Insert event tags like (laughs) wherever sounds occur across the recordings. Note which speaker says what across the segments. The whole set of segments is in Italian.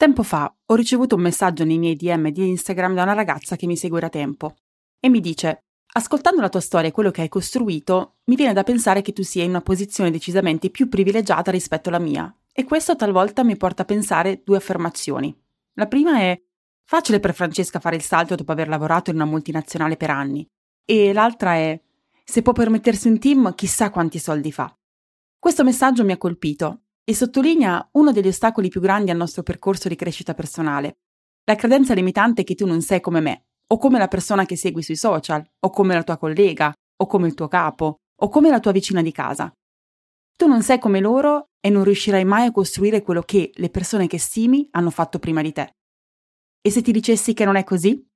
Speaker 1: Tempo fa ho ricevuto un messaggio nei miei DM di Instagram da una ragazza che mi segue da tempo e mi dice Ascoltando la tua storia e quello che hai costruito, mi viene da pensare che tu sia in una posizione decisamente più privilegiata rispetto alla mia e questo talvolta mi porta a pensare due affermazioni. La prima è facile per Francesca fare il salto dopo aver lavorato in una multinazionale per anni e l'altra è se può permettersi un team chissà quanti soldi fa. Questo messaggio mi ha colpito e sottolinea uno degli ostacoli più grandi al nostro percorso di crescita personale, la credenza limitante che tu non sei come me, o come la persona che segui sui social, o come la tua collega, o come il tuo capo, o come la tua vicina di casa. Tu non sei come loro e non riuscirai mai a costruire quello che le persone che stimi hanno fatto prima di te. E se ti dicessi che non è così?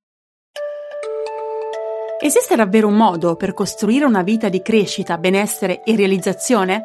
Speaker 1: Esiste davvero un modo per costruire una vita di crescita, benessere e realizzazione?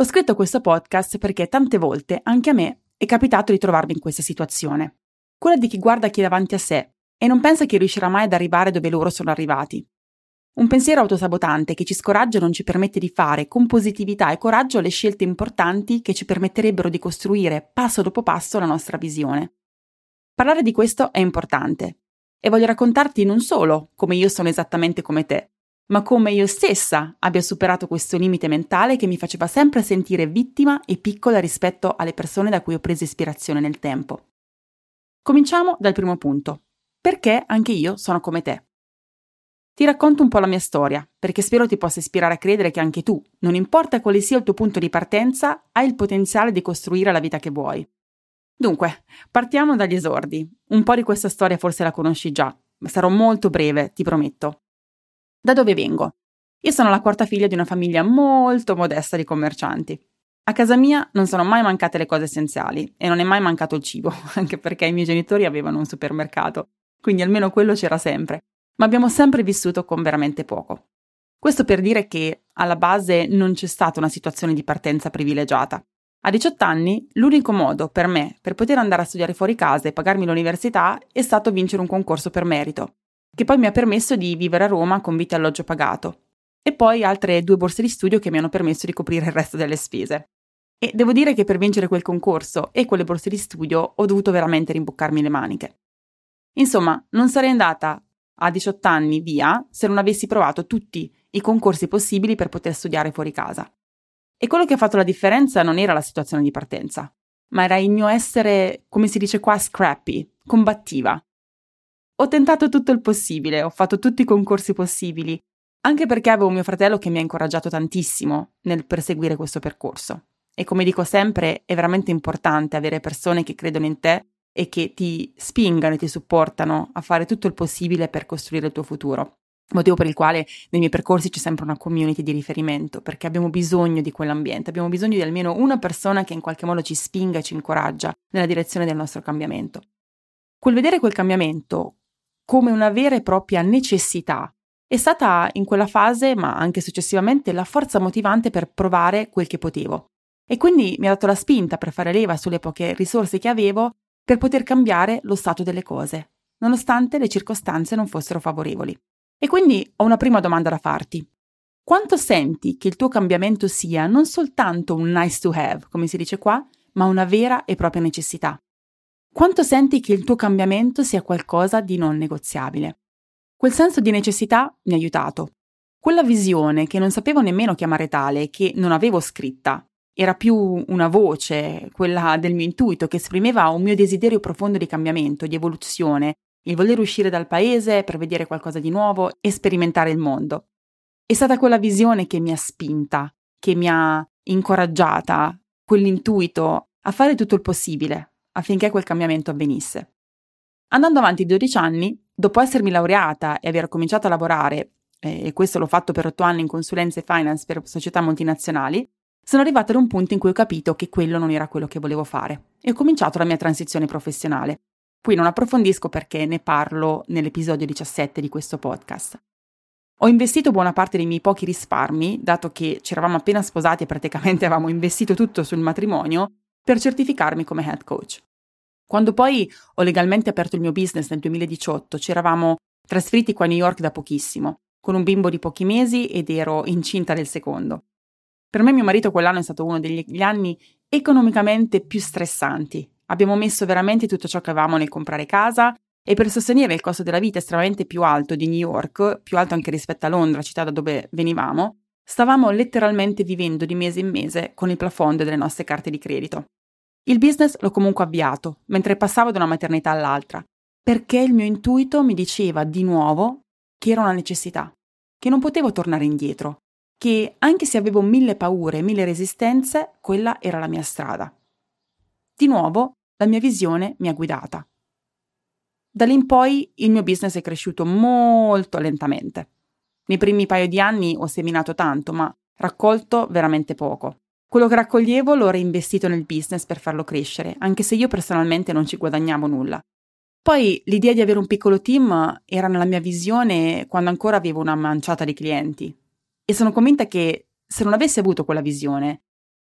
Speaker 1: Ho scritto questo podcast perché tante volte anche a me è capitato di trovarmi in questa situazione. Quella di chi guarda chi è davanti a sé e non pensa che riuscirà mai ad arrivare dove loro sono arrivati. Un pensiero autosabotante che ci scoraggia e non ci permette di fare con positività e coraggio le scelte importanti che ci permetterebbero di costruire passo dopo passo la nostra visione. Parlare di questo è importante e voglio raccontarti non solo come io sono esattamente come te, ma come io stessa abbia superato questo limite mentale che mi faceva sempre sentire vittima e piccola rispetto alle persone da cui ho preso ispirazione nel tempo. Cominciamo dal primo punto. Perché anche io sono come te? Ti racconto un po' la mia storia, perché spero ti possa ispirare a credere che anche tu, non importa quale sia il tuo punto di partenza, hai il potenziale di costruire la vita che vuoi. Dunque, partiamo dagli esordi. Un po' di questa storia forse la conosci già, ma sarò molto breve, ti prometto. Da dove vengo? Io sono la quarta figlia di una famiglia molto modesta di commercianti. A casa mia non sono mai mancate le cose essenziali e non è mai mancato il cibo, (laughs) anche perché i miei genitori avevano un supermercato, quindi almeno quello c'era sempre, ma abbiamo sempre vissuto con veramente poco. Questo per dire che alla base non c'è stata una situazione di partenza privilegiata. A 18 anni l'unico modo per me per poter andare a studiare fuori casa e pagarmi l'università è stato vincere un concorso per merito che poi mi ha permesso di vivere a Roma con vita e alloggio pagato, e poi altre due borse di studio che mi hanno permesso di coprire il resto delle spese. E devo dire che per vincere quel concorso e quelle borse di studio ho dovuto veramente rimboccarmi le maniche. Insomma, non sarei andata a 18 anni via se non avessi provato tutti i concorsi possibili per poter studiare fuori casa. E quello che ha fatto la differenza non era la situazione di partenza, ma era il mio essere, come si dice qua, scrappy, combattiva, ho tentato tutto il possibile, ho fatto tutti i concorsi possibili, anche perché avevo mio fratello che mi ha incoraggiato tantissimo nel perseguire questo percorso. E come dico sempre, è veramente importante avere persone che credono in te e che ti spingano e ti supportano a fare tutto il possibile per costruire il tuo futuro. Motivo per il quale nei miei percorsi c'è sempre una community di riferimento, perché abbiamo bisogno di quell'ambiente, abbiamo bisogno di almeno una persona che in qualche modo ci spinga e ci incoraggia nella direzione del nostro cambiamento. Quel vedere quel cambiamento come una vera e propria necessità. È stata in quella fase, ma anche successivamente, la forza motivante per provare quel che potevo. E quindi mi ha dato la spinta per fare leva sulle poche risorse che avevo per poter cambiare lo stato delle cose, nonostante le circostanze non fossero favorevoli. E quindi ho una prima domanda da farti. Quanto senti che il tuo cambiamento sia non soltanto un nice to have, come si dice qua, ma una vera e propria necessità? Quanto senti che il tuo cambiamento sia qualcosa di non negoziabile? Quel senso di necessità mi ha aiutato. Quella visione che non sapevo nemmeno chiamare tale, che non avevo scritta, era più una voce, quella del mio intuito, che esprimeva un mio desiderio profondo di cambiamento, di evoluzione, il voler uscire dal paese per vedere qualcosa di nuovo e sperimentare il mondo. È stata quella visione che mi ha spinta, che mi ha incoraggiata, quell'intuito a fare tutto il possibile affinché quel cambiamento avvenisse. Andando avanti 12 anni, dopo essermi laureata e aver cominciato a lavorare, e questo l'ho fatto per 8 anni in consulenza e finance per società multinazionali, sono arrivata ad un punto in cui ho capito che quello non era quello che volevo fare e ho cominciato la mia transizione professionale. Qui non approfondisco perché ne parlo nell'episodio 17 di questo podcast. Ho investito buona parte dei miei pochi risparmi, dato che ci eravamo appena sposati e praticamente (laughs) avevamo investito tutto sul matrimonio, per certificarmi come head coach. Quando poi ho legalmente aperto il mio business nel 2018, ci eravamo trasferiti qua a New York da pochissimo, con un bimbo di pochi mesi ed ero incinta del secondo. Per me mio marito quell'anno è stato uno degli anni economicamente più stressanti, Abbiamo messo veramente tutto ciò che avevamo nel comprare casa e per sostenere il costo della vita estremamente più alto di New York, più alto anche rispetto a Londra, città da dove venivamo, stavamo letteralmente vivendo di mese in mese con il plafond delle nostre carte di credito. Il business l'ho comunque avviato, mentre passavo da una maternità all'altra, perché il mio intuito mi diceva di nuovo che era una necessità, che non potevo tornare indietro, che anche se avevo mille paure e mille resistenze, quella era la mia strada. Di nuovo la mia visione mi ha guidata. Da lì in poi il mio business è cresciuto molto lentamente. Nei primi paio di anni ho seminato tanto, ma raccolto veramente poco. Quello che raccoglievo l'ho reinvestito nel business per farlo crescere, anche se io personalmente non ci guadagnavo nulla. Poi l'idea di avere un piccolo team era nella mia visione quando ancora avevo una manciata di clienti. E sono convinta che se non avessi avuto quella visione,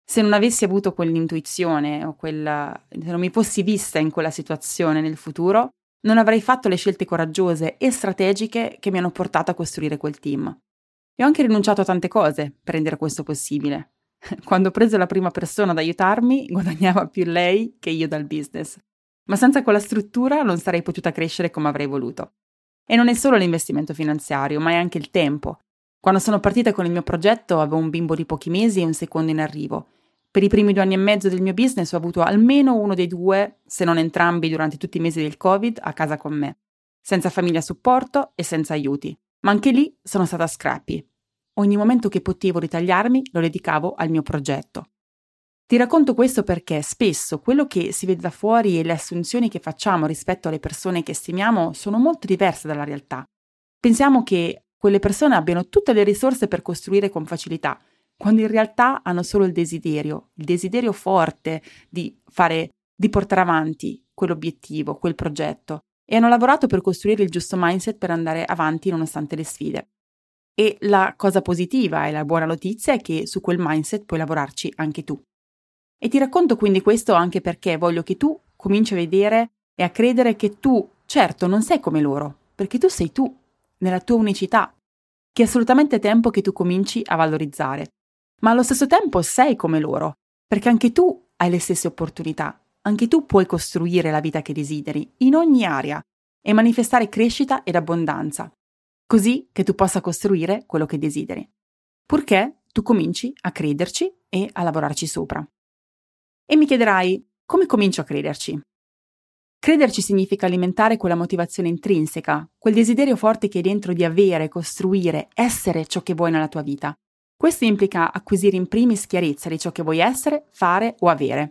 Speaker 1: se non avessi avuto quell'intuizione o quella, se non mi fossi vista in quella situazione nel futuro, non avrei fatto le scelte coraggiose e strategiche che mi hanno portato a costruire quel team. E ho anche rinunciato a tante cose per rendere questo possibile. (laughs) Quando ho preso la prima persona ad aiutarmi, (laughs) guadagnava più lei che io dal business. Ma senza quella struttura non sarei potuta crescere come avrei voluto. E non è solo l'investimento finanziario, ma è anche il tempo. Quando sono partita con il mio progetto avevo un bimbo di pochi mesi e un secondo in arrivo per i primi due anni e mezzo del mio business ho avuto almeno uno dei due, se non entrambi durante tutti i mesi del Covid, a casa con me, senza famiglia a supporto e senza aiuti. Ma anche lì sono stata scrappy. Ogni momento che potevo ritagliarmi lo dedicavo al mio progetto. Ti racconto questo perché spesso quello che si vede da fuori e le assunzioni che facciamo rispetto alle persone che stimiamo sono molto diverse dalla realtà. Pensiamo che quelle persone abbiano tutte le risorse per costruire con facilità, quando in realtà hanno solo il desiderio, il desiderio forte di fare, di portare avanti quell'obiettivo, quel progetto e hanno lavorato per costruire il giusto mindset per andare avanti nonostante le sfide. E la cosa positiva e la buona notizia è che su quel mindset puoi lavorarci anche tu. E ti racconto quindi questo anche perché voglio che tu cominci a vedere e a credere che tu, certo, non sei come loro, perché tu sei tu, nella tua unicità, che è assolutamente tempo che tu cominci a valorizzare ma allo stesso tempo sei come loro, perché anche tu hai le stesse opportunità, anche tu puoi costruire la vita che desideri, in ogni area, e manifestare crescita ed abbondanza, così che tu possa costruire quello che desideri, purché tu cominci a crederci e a lavorarci sopra. E mi chiederai, come comincio a crederci? Crederci significa alimentare quella motivazione intrinseca, quel desiderio forte che hai dentro di avere, costruire, essere ciò che vuoi nella tua vita. Questo implica acquisire in primis chiarezza di ciò che vuoi essere, fare o avere.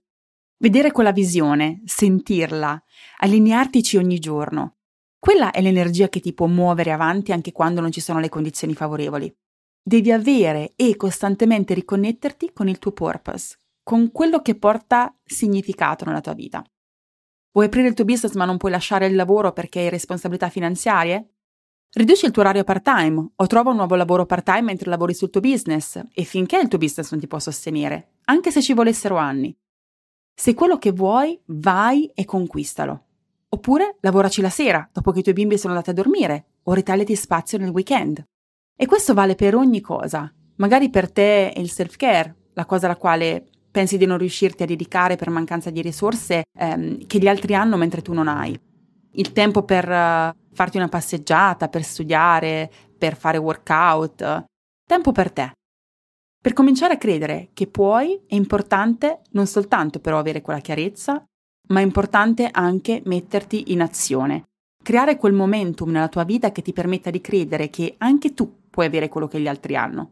Speaker 1: Vedere quella visione, sentirla, allineartici ogni giorno. Quella è l'energia che ti può muovere avanti anche quando non ci sono le condizioni favorevoli. Devi avere e costantemente riconnetterti con il tuo purpose, con quello che porta significato nella tua vita. Vuoi aprire il tuo business ma non puoi lasciare il lavoro perché hai responsabilità finanziarie? Riduci il tuo orario part-time o trova un nuovo lavoro part-time mentre lavori sul tuo business e finché il tuo business non ti può sostenere, anche se ci volessero anni. Se quello che vuoi, vai e conquistalo. Oppure lavoraci la sera, dopo che i tuoi bimbi sono andati a dormire, o ritagliati spazio nel weekend. E questo vale per ogni cosa. Magari per te è il self-care, la cosa alla quale pensi di non riuscirti a dedicare per mancanza di risorse ehm, che gli altri hanno mentre tu non hai. Il tempo per uh, farti una passeggiata, per studiare, per fare workout. Tempo per te. Per cominciare a credere che puoi, è importante non soltanto però avere quella chiarezza, ma è importante anche metterti in azione. Creare quel momentum nella tua vita che ti permetta di credere che anche tu puoi avere quello che gli altri hanno.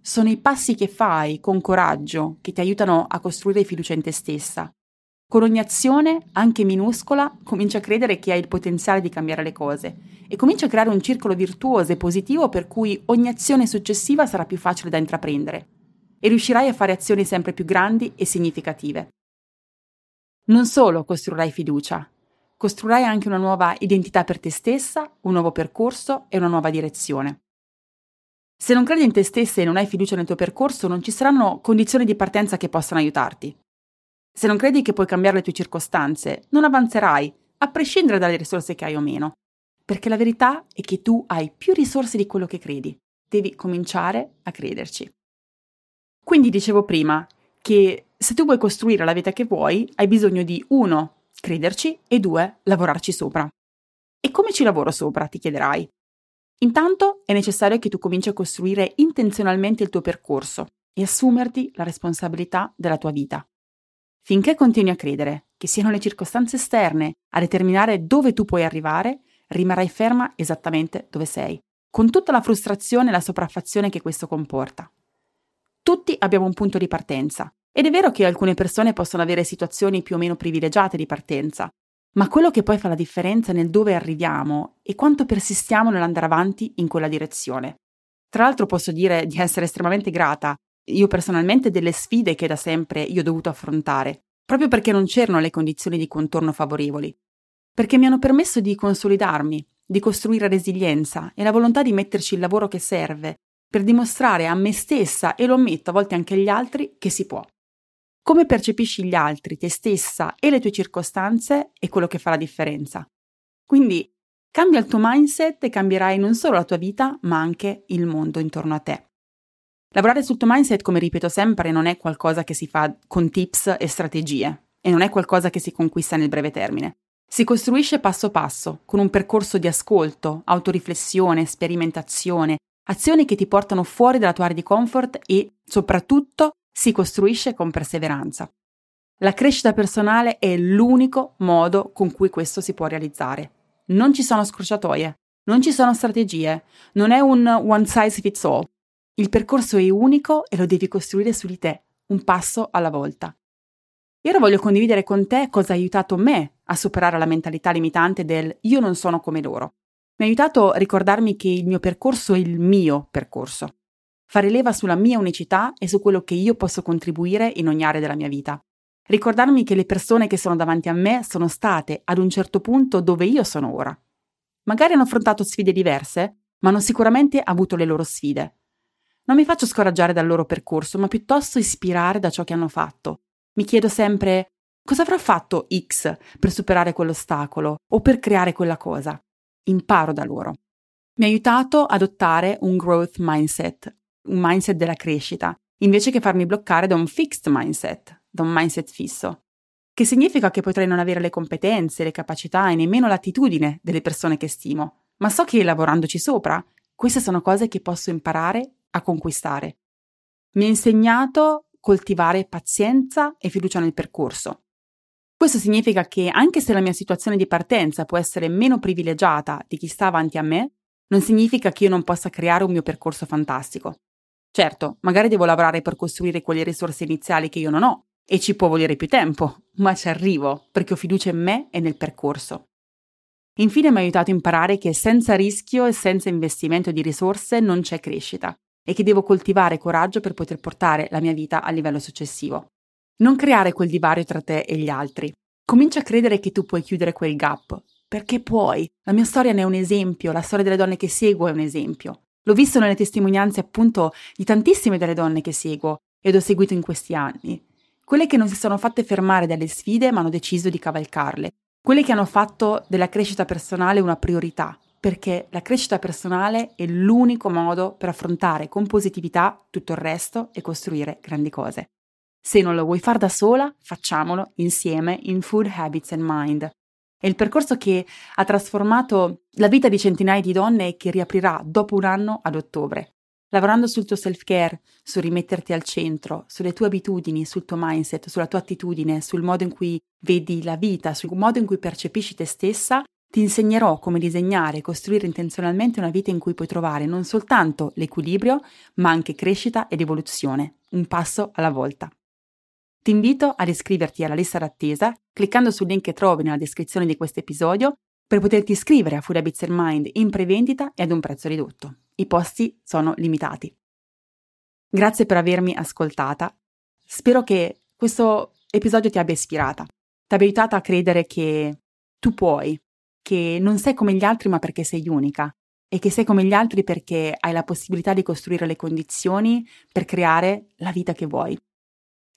Speaker 1: Sono i passi che fai con coraggio che ti aiutano a costruire fiducia in te stessa, con ogni azione, anche minuscola, cominci a credere che hai il potenziale di cambiare le cose e cominci a creare un circolo virtuoso e positivo per cui ogni azione successiva sarà più facile da intraprendere e riuscirai a fare azioni sempre più grandi e significative. Non solo costruirai fiducia, costruirai anche una nuova identità per te stessa, un nuovo percorso e una nuova direzione. Se non credi in te stessa e non hai fiducia nel tuo percorso, non ci saranno condizioni di partenza che possano aiutarti. Se non credi che puoi cambiare le tue circostanze, non avanzerai, a prescindere dalle risorse che hai o meno. Perché la verità è che tu hai più risorse di quello che credi. Devi cominciare a crederci. Quindi dicevo prima che se tu vuoi costruire la vita che vuoi, hai bisogno di 1. crederci e 2. lavorarci sopra. E come ci lavoro sopra, ti chiederai? Intanto è necessario che tu cominci a costruire intenzionalmente il tuo percorso e assumerti la responsabilità della tua vita. Finché continui a credere che siano le circostanze esterne a determinare dove tu puoi arrivare, rimarrai ferma esattamente dove sei, con tutta la frustrazione e la sopraffazione che questo comporta. Tutti abbiamo un punto di partenza, ed è vero che alcune persone possono avere situazioni più o meno privilegiate di partenza, ma quello che poi fa la differenza nel dove arriviamo è quanto persistiamo nell'andare avanti in quella direzione. Tra l'altro posso dire di essere estremamente grata, io personalmente, delle sfide che da sempre io ho dovuto affrontare, proprio perché non c'erano le condizioni di contorno favorevoli, perché mi hanno permesso di consolidarmi, di costruire resilienza e la volontà di metterci il lavoro che serve per dimostrare a me stessa e lo ammetto a volte anche agli altri che si può. Come percepisci gli altri, te stessa e le tue circostanze è quello che fa la differenza. Quindi cambia il tuo mindset e cambierai non solo la tua vita, ma anche il mondo intorno a te. Lavorare sul tuo mindset, come ripeto sempre, non è qualcosa che si fa con tips e strategie e non è qualcosa che si conquista nel breve termine. Si costruisce passo passo, con un percorso di ascolto, autoriflessione, sperimentazione, azioni che ti portano fuori dalla tua area di comfort e, soprattutto, si costruisce con perseveranza. La crescita personale è l'unico modo con cui questo si può realizzare. Non ci sono scorciatoie, non ci sono strategie, non è un one size fits all. Il percorso è unico e lo devi costruire su di te, un passo alla volta. E ora voglio condividere con te cosa ha aiutato me a superare la mentalità limitante del io non sono come loro. Mi ha aiutato a ricordarmi che il mio percorso è il mio percorso fare leva sulla mia unicità e su quello che io posso contribuire in ogni area della mia vita. Ricordarmi che le persone che sono davanti a me sono state ad un certo punto dove io sono ora. Magari hanno affrontato sfide diverse, ma hanno sicuramente avuto le loro sfide. Non mi faccio scoraggiare dal loro percorso, ma piuttosto ispirare da ciò che hanno fatto. Mi chiedo sempre cosa avrà fatto X per superare quell'ostacolo o per creare quella cosa. Imparo da loro. Mi ha aiutato ad adottare un growth mindset, un mindset della crescita, invece che farmi bloccare da un fixed mindset, da un mindset fisso. Che significa che potrei non avere le competenze, le capacità e nemmeno l'attitudine delle persone che stimo, ma so che lavorandoci sopra, queste sono cose che posso imparare a conquistare. Mi ha insegnato coltivare pazienza e fiducia nel percorso. Questo significa che anche se la mia situazione di partenza può essere meno privilegiata di chi sta avanti a me, non significa che io non possa creare un mio percorso fantastico. Certo, magari devo lavorare per costruire quelle risorse iniziali che io non ho e ci può volere più tempo, ma ci arrivo perché ho fiducia in me e nel percorso. Infine mi ha aiutato a imparare che senza rischio e senza investimento di risorse non c'è crescita e che devo coltivare coraggio per poter portare la mia vita al livello successivo. Non creare quel divario tra te e gli altri. Comincia a credere che tu puoi chiudere quel gap, perché puoi. La mia storia ne è un esempio, la storia delle donne che seguo è un esempio. L'ho visto nelle testimonianze appunto di tantissime delle donne che seguo ed ho seguito in questi anni. Quelle che non si sono fatte fermare dalle sfide ma hanno deciso di cavalcarle. Quelle che hanno fatto della crescita personale una priorità, perché la crescita personale è l'unico modo per affrontare con positività tutto il resto e costruire grandi cose. Se non lo vuoi fare da sola, facciamolo insieme in Food Habits and Mind, è il percorso che ha trasformato la vita di centinaia di donne e che riaprirà dopo un anno ad ottobre. Lavorando sul tuo self-care, su rimetterti al centro, sulle tue abitudini, sul tuo mindset, sulla tua attitudine, sul modo in cui vedi la vita, sul modo in cui percepisci te stessa, ti insegnerò come disegnare e costruire intenzionalmente una vita in cui puoi trovare non soltanto l'equilibrio, ma anche crescita ed evoluzione, un passo alla volta. Ti invito ad iscriverti alla lista d'attesa cliccando sul link che trovi nella descrizione di questo episodio per poterti iscrivere a Habits and Mind in prevendita e ad un prezzo ridotto. I posti sono limitati. Grazie per avermi ascoltata. Spero che questo episodio ti abbia ispirata, ti abbia aiutata a credere che tu puoi, che non sei come gli altri ma perché sei unica e che sei come gli altri perché hai la possibilità di costruire le condizioni per creare la vita che vuoi.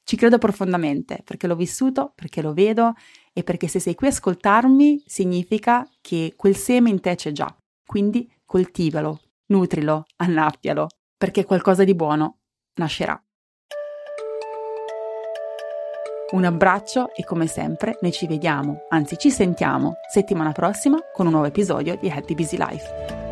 Speaker 1: Ci credo profondamente perché l'ho vissuto, perché lo vedo e perché se sei qui a ascoltarmi significa che quel seme in te c'è già. Quindi coltivalo, nutrilo, annaffialo, perché qualcosa di buono nascerà. Un abbraccio e come sempre noi ci vediamo, anzi ci sentiamo settimana prossima con un nuovo episodio di Happy Busy Life.